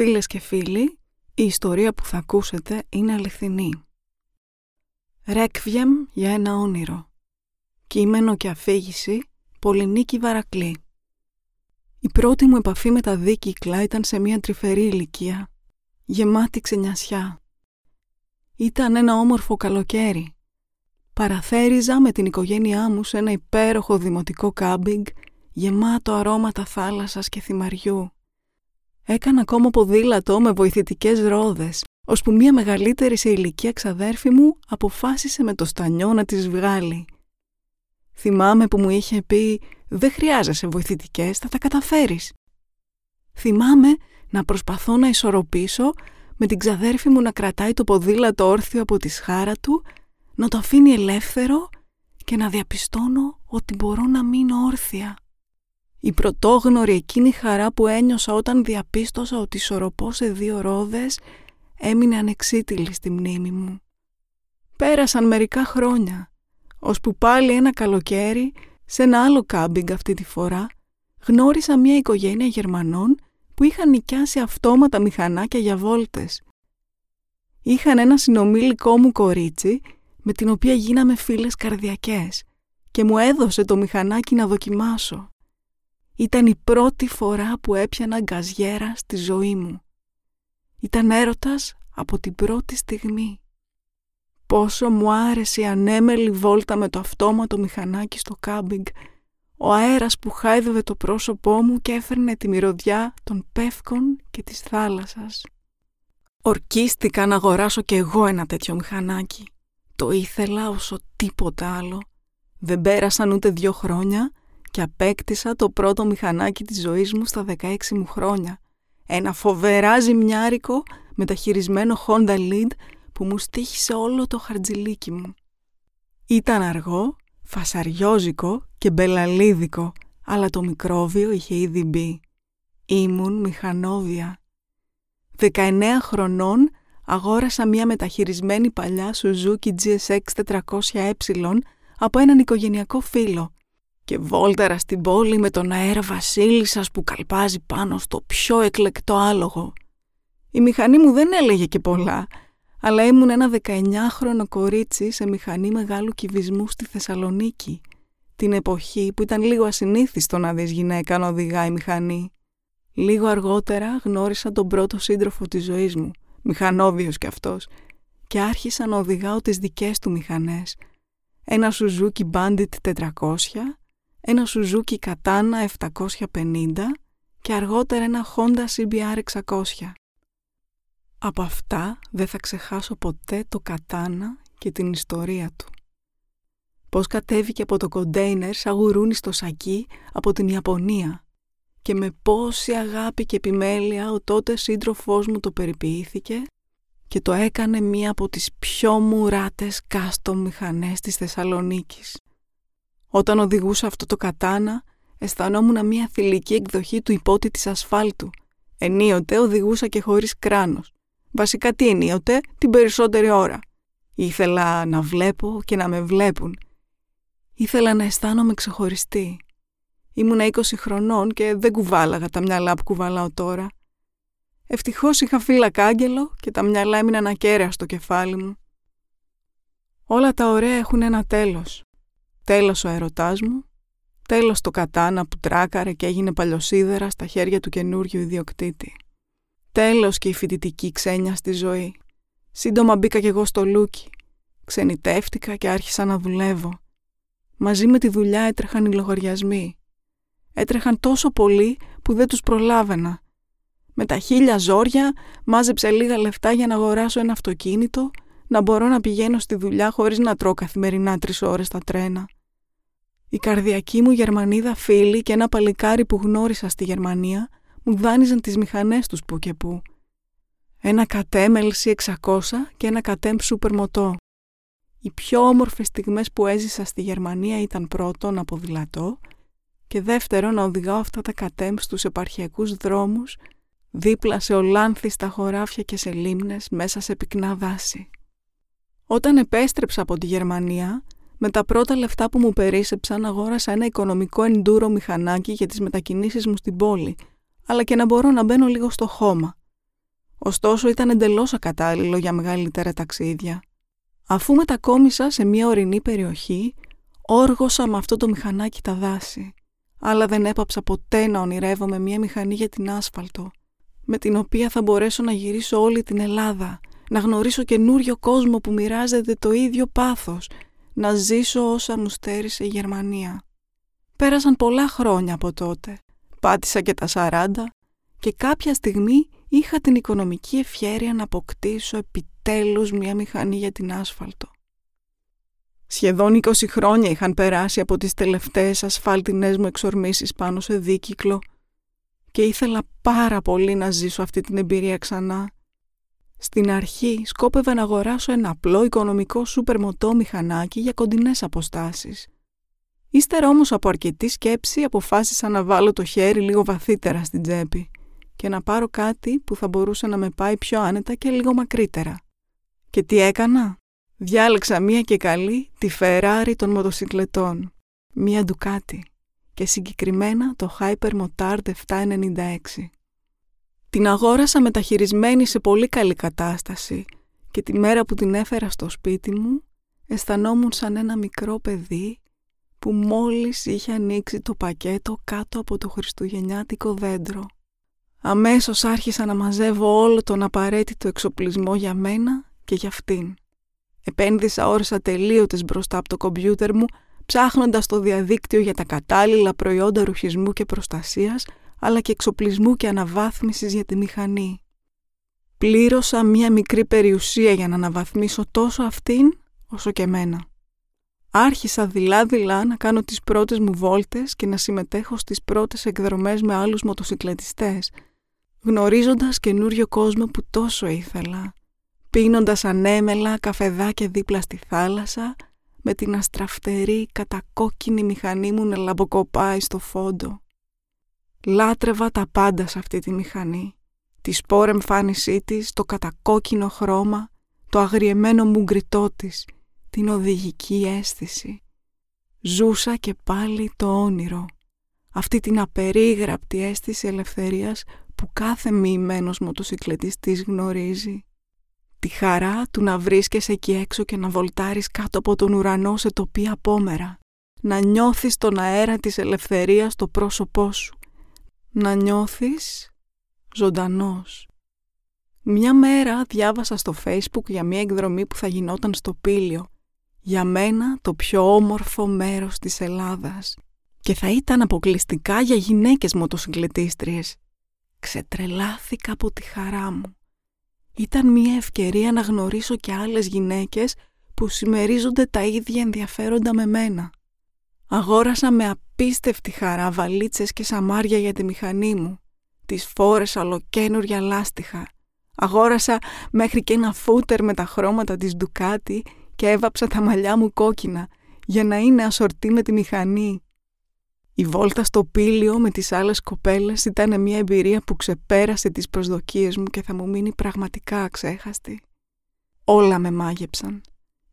Φίλες και φίλοι, η ιστορία που θα ακούσετε είναι αληθινή. Ρέκβιεμ για ένα όνειρο. Κείμενο και αφήγηση Πολυνίκη Βαρακλή. Η πρώτη μου επαφή με τα δίκυκλα ήταν σε μια τρυφερή ηλικία, γεμάτη ξενιασιά. Ήταν ένα όμορφο καλοκαίρι. Παραθέριζα με την οικογένειά μου σε ένα υπέροχο δημοτικό κάμπινγκ γεμάτο αρώματα θάλασσας και θυμαριού. Έκανα ακόμα ποδήλατο με βοηθητικές ρόδες, ώσπου μια μεγαλύτερη σε ηλικία ξαδέρφη μου αποφάσισε με το στανιό να τις βγάλει. Θυμάμαι που μου είχε πει «Δεν χρειάζεσαι βοηθητικές, θα τα καταφέρεις». Θυμάμαι να προσπαθώ να ισορροπήσω με την ξαδέρφη μου να κρατάει το ποδήλατο όρθιο από τη σχάρα του, να το αφήνει ελεύθερο και να διαπιστώνω ότι μπορώ να μείνω όρθια. Η πρωτόγνωρη εκείνη χαρά που ένιωσα όταν διαπίστωσα ότι ισορροπώ σε δύο ρόδες έμεινε ανεξίτηλη στη μνήμη μου. Πέρασαν μερικά χρόνια, ώσπου πάλι ένα καλοκαίρι, σε ένα άλλο κάμπινγκ αυτή τη φορά, γνώρισα μια οικογένεια Γερμανών που είχαν νοικιάσει αυτόματα μηχανάκια για βόλτες. Είχαν ένα συνομήλικό μου κορίτσι, με την οποία γίναμε φίλες καρδιακές και μου έδωσε το μηχανάκι να δοκιμάσω. Ήταν η πρώτη φορά που έπιανα γκαζιέρα στη ζωή μου. Ήταν έρωτας από την πρώτη στιγμή. Πόσο μου άρεσε η ανέμελη βόλτα με το αυτόματο μηχανάκι στο κάμπινγκ, ο αέρας που χάιδευε το πρόσωπό μου και έφερνε τη μυρωδιά των πεύκων και της θάλασσας. Ορκίστηκα να αγοράσω κι εγώ ένα τέτοιο μηχανάκι. Το ήθελα όσο τίποτα άλλο. Δεν πέρασαν ούτε δύο χρόνια και απέκτησα το πρώτο μηχανάκι της ζωής μου στα 16 μου χρόνια. Ένα φοβερά ζυμιάρικο μεταχειρισμένο Honda Lead που μου στήχησε όλο το χαρτζιλίκι μου. Ήταν αργό, φασαριόζικο και μπελαλίδικο, αλλά το μικρόβιο είχε ήδη μπει. Ήμουν μηχανόβια. 19 χρονών αγόρασα μια μεταχειρισμένη παλιά Suzuki GSX 400E από έναν οικογενειακό φίλο και βόλτερα στην πόλη με τον αέρα βασίλισσας που καλπάζει πάνω στο πιο εκλεκτό άλογο. Η μηχανή μου δεν έλεγε και πολλά, αλλά ήμουν ένα 19χρονο κορίτσι σε μηχανή μεγάλου κυβισμού στη Θεσσαλονίκη, την εποχή που ήταν λίγο ασυνήθιστο να δεις γυναίκα να οδηγάει μηχανή. Λίγο αργότερα γνώρισα τον πρώτο σύντροφο της ζωής μου, μηχανόβιος κι αυτός, και άρχισα να οδηγάω τις δικές του μηχανές. Ένα Suzuki Bandit 400 ένα Suzuki Katana 750 και αργότερα ένα Honda CBR 600. Από αυτά δεν θα ξεχάσω ποτέ το Katana και την ιστορία του. Πώς κατέβηκε από το κοντέινερ σαν γουρούνι στο σακί από την Ιαπωνία και με πόση αγάπη και επιμέλεια ο τότε σύντροφός μου το περιποιήθηκε και το έκανε μία από τις πιο μουράτες κάστομ μηχανές της Θεσσαλονίκης. Όταν οδηγούσα αυτό το κατάνα, αισθανόμουν μια θηλυκή εκδοχή του υπότη της ασφάλτου. Ενίοτε οδηγούσα και χωρίς κράνος. Βασικά τι ενίοτε, την περισσότερη ώρα. Ήθελα να βλέπω και να με βλέπουν. Ήθελα να αισθάνομαι ξεχωριστή. Ήμουνα 20 χρονών και δεν κουβάλαγα τα μυαλά που κουβαλάω τώρα. Ευτυχώς είχα φύλλα κάγκελο και τα μυαλά έμειναν ακέραια στο κεφάλι μου. Όλα τα ωραία έχουν ένα τέλος. Τέλος ο ερωτάς μου, τέλος το κατάνα που τράκαρε και έγινε παλιοσίδερα στα χέρια του καινούριου ιδιοκτήτη. Τέλος και η φοιτητική ξένια στη ζωή. Σύντομα μπήκα κι εγώ στο λούκι. Ξενιτεύτηκα και άρχισα να δουλεύω. Μαζί με τη δουλειά έτρεχαν οι λογαριασμοί. Έτρεχαν τόσο πολύ που δεν τους προλάβαινα. Με τα χίλια ζόρια μάζεψα λίγα λεφτά για να αγοράσω ένα αυτοκίνητο, να μπορώ να πηγαίνω στη δουλειά χωρίς να τρώω καθημερινά τρεις ώρες τα τρένα. Η καρδιακή μου Γερμανίδα φίλη και ένα παλικάρι που γνώρισα στη Γερμανία μου δάνειζαν τις μηχανές τους που και που. Ένα κατέμ LC600 και ένα κατέμ Super Moto. Οι πιο όμορφες στιγμές που έζησα στη Γερμανία ήταν πρώτον να ποδηλατώ και δεύτερον να οδηγάω αυτά τα κατέμ στους επαρχιακούς δρόμους δίπλα σε ολάνθιστα χωράφια και σε λίμνες μέσα σε πυκνά δάση. Όταν επέστρεψα από τη Γερμανία, με τα πρώτα λεφτά που μου περίσεψαν αγόρασα ένα οικονομικό εντούρο μηχανάκι για τις μετακινήσεις μου στην πόλη, αλλά και να μπορώ να μπαίνω λίγο στο χώμα. ωστόσο ήταν εντελώς ακατάλληλο για μεγαλύτερα ταξίδια. Αφού μετακόμισα σε μια ορεινή περιοχή, όργωσα με αυτό το μηχανάκι τα δάση, αλλά δεν έπαψα ποτέ να ονειρεύομαι μια μηχανή για την άσφαλτο, με την οποία θα μπορέσω να γυρίσω όλη την Ελλάδα, να γνωρίσω καινούριο κόσμο που μοιράζεται το ίδιο πάθος, να ζήσω όσα μου στέρισε η Γερμανία. Πέρασαν πολλά χρόνια από τότε. Πάτησα και τα 40 και κάποια στιγμή είχα την οικονομική ευχέρεια να αποκτήσω επιτέλους μια μηχανή για την άσφαλτο. Σχεδόν 20 χρόνια είχαν περάσει από τις τελευταίες ασφάλτινές μου εξορμήσεις πάνω σε δίκυκλο και ήθελα πάρα πολύ να ζήσω αυτή την εμπειρία ξανά. Στην αρχή σκόπευα να αγοράσω ένα απλό οικονομικό σούπερ μοτό μηχανάκι για κοντινές αποστάσεις. Ύστερα όμως από αρκετή σκέψη αποφάσισα να βάλω το χέρι λίγο βαθύτερα στην τσέπη και να πάρω κάτι που θα μπορούσε να με πάει πιο άνετα και λίγο μακρύτερα. Και τι έκανα; Διάλεξα μία και καλή τη Ferrari των μοτοσυκλετών, μία Ducati και συγκεκριμένα το Hyper Motard 796. Την αγόρασα μεταχειρισμένη σε πολύ καλή κατάσταση και τη μέρα που την έφερα στο σπίτι μου αισθανόμουν σαν ένα μικρό παιδί που μόλις είχε ανοίξει το πακέτο κάτω από το χριστουγεννιάτικο δέντρο. Αμέσως άρχισα να μαζεύω όλο τον απαραίτητο εξοπλισμό για μένα και για αυτήν. Επένδυσα ώρες ατελείωτες μπροστά από το κομπιούτερ μου, ψάχνοντας το διαδίκτυο για τα κατάλληλα προϊόντα ρουχισμού και προστασίας, αλλά και εξοπλισμού και αναβάθμισης για τη μηχανή. Πλήρωσα μία μικρή περιουσία για να αναβαθμίσω τόσο αυτήν όσο και μένα. Άρχισα δειλά-δειλά να κάνω τις πρώτες μου βόλτες και να συμμετέχω στις πρώτες εκδρομές με άλλους μοτοσυκλετιστές, γνωρίζοντας καινούριο κόσμο που τόσο ήθελα, πίνοντας ανέμελα καφεδάκια δίπλα στη θάλασσα, με την αστραφτερή κατακόκκινη μηχανή μου να λαμποκοπάει στο φόντο. Λάτρευα τα πάντα σε αυτή τη μηχανή. Τη σπόρ εμφάνισή της, το κατακόκκινο χρώμα, το αγριεμένο μουγκριτό της, την οδηγική αίσθηση. Ζούσα και πάλι το όνειρο. Αυτή την απερίγραπτη αίσθηση ελευθερίας που κάθε μοιημένος μοτοσυκλετιστής γνωρίζει. Τη χαρά του να βρίσκεσαι εκεί έξω και να βολτάρεις κάτω από τον ουρανό σε τοπία απόμερα. Να νιώθεις τον αέρα της ελευθερίας στο πρόσωπό σου. Να νιώθεις ζωντανός. Μια μέρα διάβασα στο facebook για μια εκδρομή που θα γινόταν στο Πήλιο. Για μένα το πιο όμορφο μέρος της Ελλάδας. Και θα ήταν αποκλειστικά για γυναίκες μοτοσυκλετίστριες. Ξετρελάθηκα από τη χαρά μου. Ήταν μια ευκαιρία να γνωρίσω και άλλες γυναίκες που συμμερίζονται τα ίδια ενδιαφέροντα με μένα. Αγόρασα με απίστευτη χαρά βαλίτσες και σαμάρια για τη μηχανή μου. Τις φόρεσα ολοκένουρια λάστιχα. Αγόρασα μέχρι και ένα φούτερ με τα χρώματα της Ντουκάτι και έβαψα τα μαλλιά μου κόκκινα για να είναι ασορτή με τη μηχανή. Η βόλτα στο πήλιο με τις άλλες κοπέλες ήταν μια εμπειρία που ξεπέρασε τις προσδοκίες μου και θα μου μείνει πραγματικά αξέχαστη. Όλα με μάγεψαν.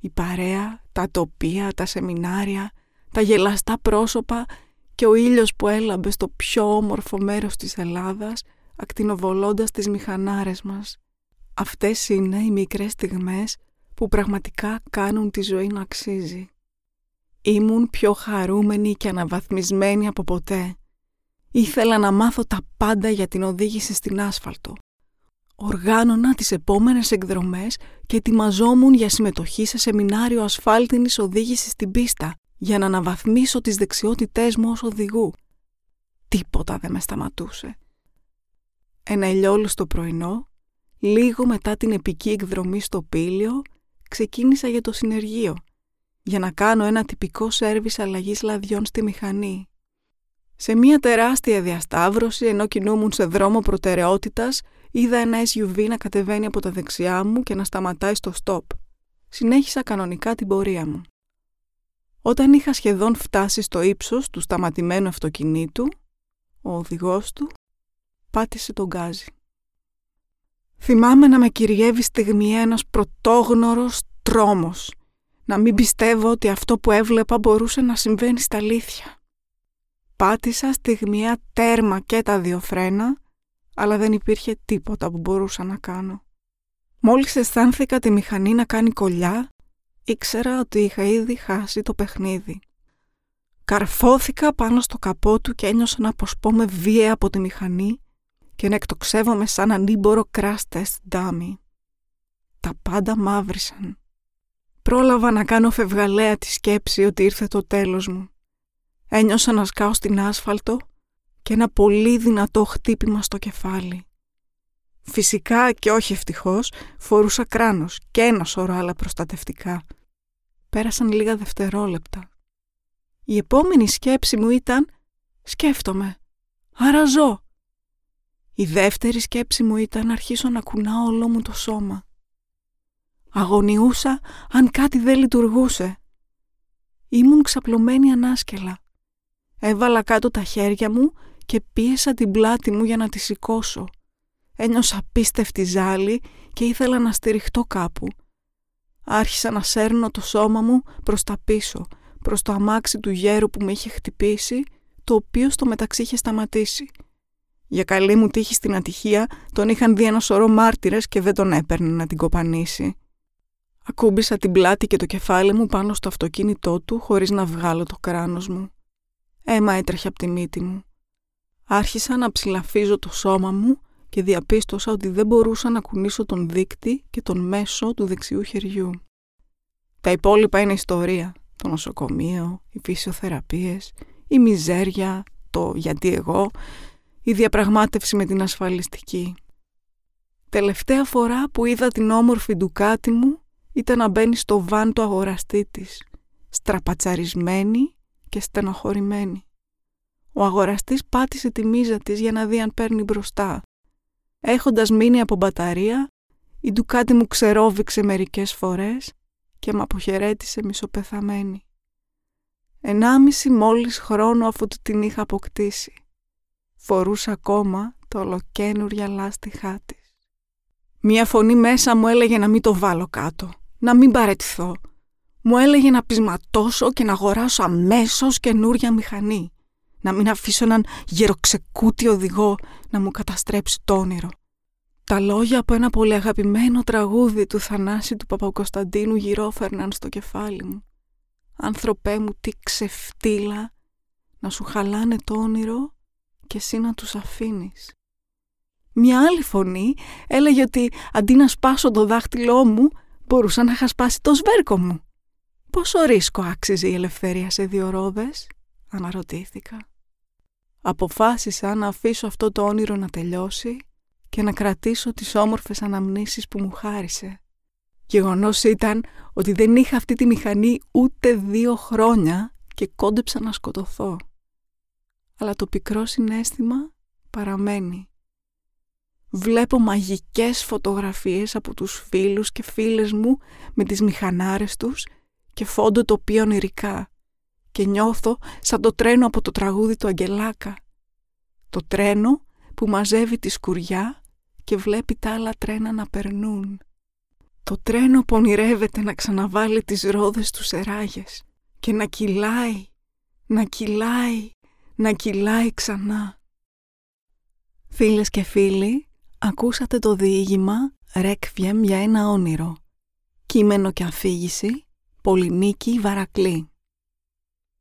Η παρέα, τα τοπία, τα σεμινάρια, τα γελαστά πρόσωπα και ο ήλιος που έλαμπε στο πιο όμορφο μέρος της Ελλάδας, ακτινοβολώντας τις μηχανάρες μας. Αυτές είναι οι μικρές στιγμές που πραγματικά κάνουν τη ζωή να αξίζει. Ήμουν πιο χαρούμενη και αναβαθμισμένη από ποτέ. Ήθελα να μάθω τα πάντα για την οδήγηση στην άσφαλτο. Οργάνωνα τις επόμενες εκδρομές και ετοιμαζόμουν για συμμετοχή σε σεμινάριο ασφάλτινης οδήγησης στην πίστα για να αναβαθμίσω τις δεξιότητές μου ως οδηγού. Τίποτα δεν με σταματούσε. Ένα ηλιόλουστο πρωινό, λίγο μετά την επική εκδρομή στο πήλιο, ξεκίνησα για το συνεργείο για να κάνω ένα τυπικό σέρβις αλλαγής λαδιών στη μηχανή. Σε μια τεράστια διασταύρωση, ενώ κινούμουν σε δρόμο προτεραιότητας, είδα ένα SUV να κατεβαίνει από τα δεξιά μου και να σταματάει στο stop. Συνέχισα κανονικά την πορεία μου. Όταν είχα σχεδόν φτάσει στο ύψος του σταματημένου αυτοκινήτου, ο οδηγός του πάτησε τον γκάζι. Θυμάμαι να με κυριεύει στιγμή ένας πρωτόγνωρος τρόμος να μην πιστεύω ότι αυτό που έβλεπα μπορούσε να συμβαίνει στα αλήθεια. Πάτησα στιγμία τέρμα και τα δύο φρένα, αλλά δεν υπήρχε τίποτα που μπορούσα να κάνω. Μόλις αισθάνθηκα τη μηχανή να κάνει κολλιά, ήξερα ότι είχα ήδη χάσει το παιχνίδι. Καρφώθηκα πάνω στο καπό του και ένιωσα να αποσπώ βία από τη μηχανή και να εκτοξεύομαι σαν ανήμπορο crash test dummy. Τα πάντα μαύρισαν. Πρόλαβα να κάνω φευγαλέα τη σκέψη ότι ήρθε το τέλος μου. Ένιωσα να σκάω στην άσφαλτο και ένα πολύ δυνατό χτύπημα στο κεφάλι. Φυσικά και όχι ευτυχώς φορούσα κράνος και ένα σωρό άλλα προστατευτικά. Πέρασαν λίγα δευτερόλεπτα. Η επόμενη σκέψη μου ήταν «Σκέφτομαι, άρα ζω». Η δεύτερη σκέψη μου ήταν να αρχίσω να κουνάω όλο μου το σώμα. Αγωνιούσα αν κάτι δεν λειτουργούσε. Ήμουν ξαπλωμένη ανάσκελα. Έβαλα κάτω τα χέρια μου και πίεσα την πλάτη μου για να τη σηκώσω. Ένιωσα πίστευτη ζάλη και ήθελα να στηριχτώ κάπου. Άρχισα να σέρνω το σώμα μου προς τα πίσω, προς το αμάξι του γέρου που με είχε χτυπήσει, το οποίο στο μεταξύ είχε σταματήσει. Για καλή μου τύχη στην ατυχία τον είχαν δει ένα σωρό μάρτυρες και δεν τον έπαιρνε να την κοπανίσει. Ακούμπησα την πλάτη και το κεφάλι μου πάνω στο αυτοκίνητό του χωρίς να βγάλω το κράνος μου. Έμα έτρεχε από τη μύτη μου. Άρχισα να ψηλαφίζω το σώμα μου και διαπίστωσα ότι δεν μπορούσα να κουνήσω τον δίκτυ και τον μέσο του δεξιού χεριού. Τα υπόλοιπα είναι ιστορία. Το νοσοκομείο, οι φυσιοθεραπείες, η μιζέρια, το γιατί εγώ, η διαπραγμάτευση με την ασφαλιστική. Τελευταία φορά που είδα την όμορφη ντουκάτη μου ήταν να μπαίνει στο βάν του αγοραστή της, στραπατσαρισμένη και στενοχωρημένη. Ο αγοραστής πάτησε τη μίζα της για να δει αν παίρνει μπροστά. Έχοντας μείνει από μπαταρία, η ντουκάτη μου ξερόβηξε μερικές φορές και με αποχαιρέτησε μισοπεθαμένη. Ενάμιση μόλις χρόνο αφού την είχα αποκτήσει. Φορούσα ακόμα το ολοκένουρια λάστιχά της. Μία φωνή μέσα μου έλεγε να μην το βάλω κάτω, να μην παρετηθώ. Μου έλεγε να πεισματώσω και να αγοράσω αμέσως καινούρια μηχανή να μην αφήσω έναν γεροξεκούτι οδηγό να μου καταστρέψει το όνειρο. Τα λόγια από ένα πολύ αγαπημένο τραγούδι του Θανάση του Παπακοσταντίνου γυρόφερναν στο κεφάλι μου. Άνθρωπέ μου τι ξεφτύλα να σου χαλάνε το όνειρο και εσύ να τους αφήνεις. Μια άλλη φωνή έλεγε ότι αντί να σπάσω το δάχτυλό μου μπορούσα να είχα σπάσει το σβέρκο μου. Πόσο ρίσκο άξιζε η ελευθερία σε δύο ρόδες, αναρωτήθηκα. Αποφάσισα να αφήσω αυτό το όνειρο να τελειώσει και να κρατήσω τις όμορφες αναμνήσεις που μου χάρισε. Γεγονός ήταν ότι δεν είχα αυτή τη μηχανή ούτε δύο χρόνια και κόντεψα να σκοτωθώ. Αλλά το πικρό συνέστημα παραμένει. Βλέπω μαγικές φωτογραφίες από τους φίλους και φίλες μου με τις μηχανάρες τους και φόντο το οποίο ονειρικά και νιώθω σαν το τρένο από το τραγούδι του Αγγελάκα. Το τρένο που μαζεύει τη σκουριά και βλέπει τα άλλα τρένα να περνούν. Το τρένο που ονειρεύεται να ξαναβάλει τις ρόδες του σεράγες και να κυλάει, να κυλάει, να κυλάει ξανά. Φίλες και φίλοι, ακούσατε το διήγημα «Ρέκβιεμ για ένα όνειρο». Κείμενο και αφήγηση Πολυνίκη Βαρακλή.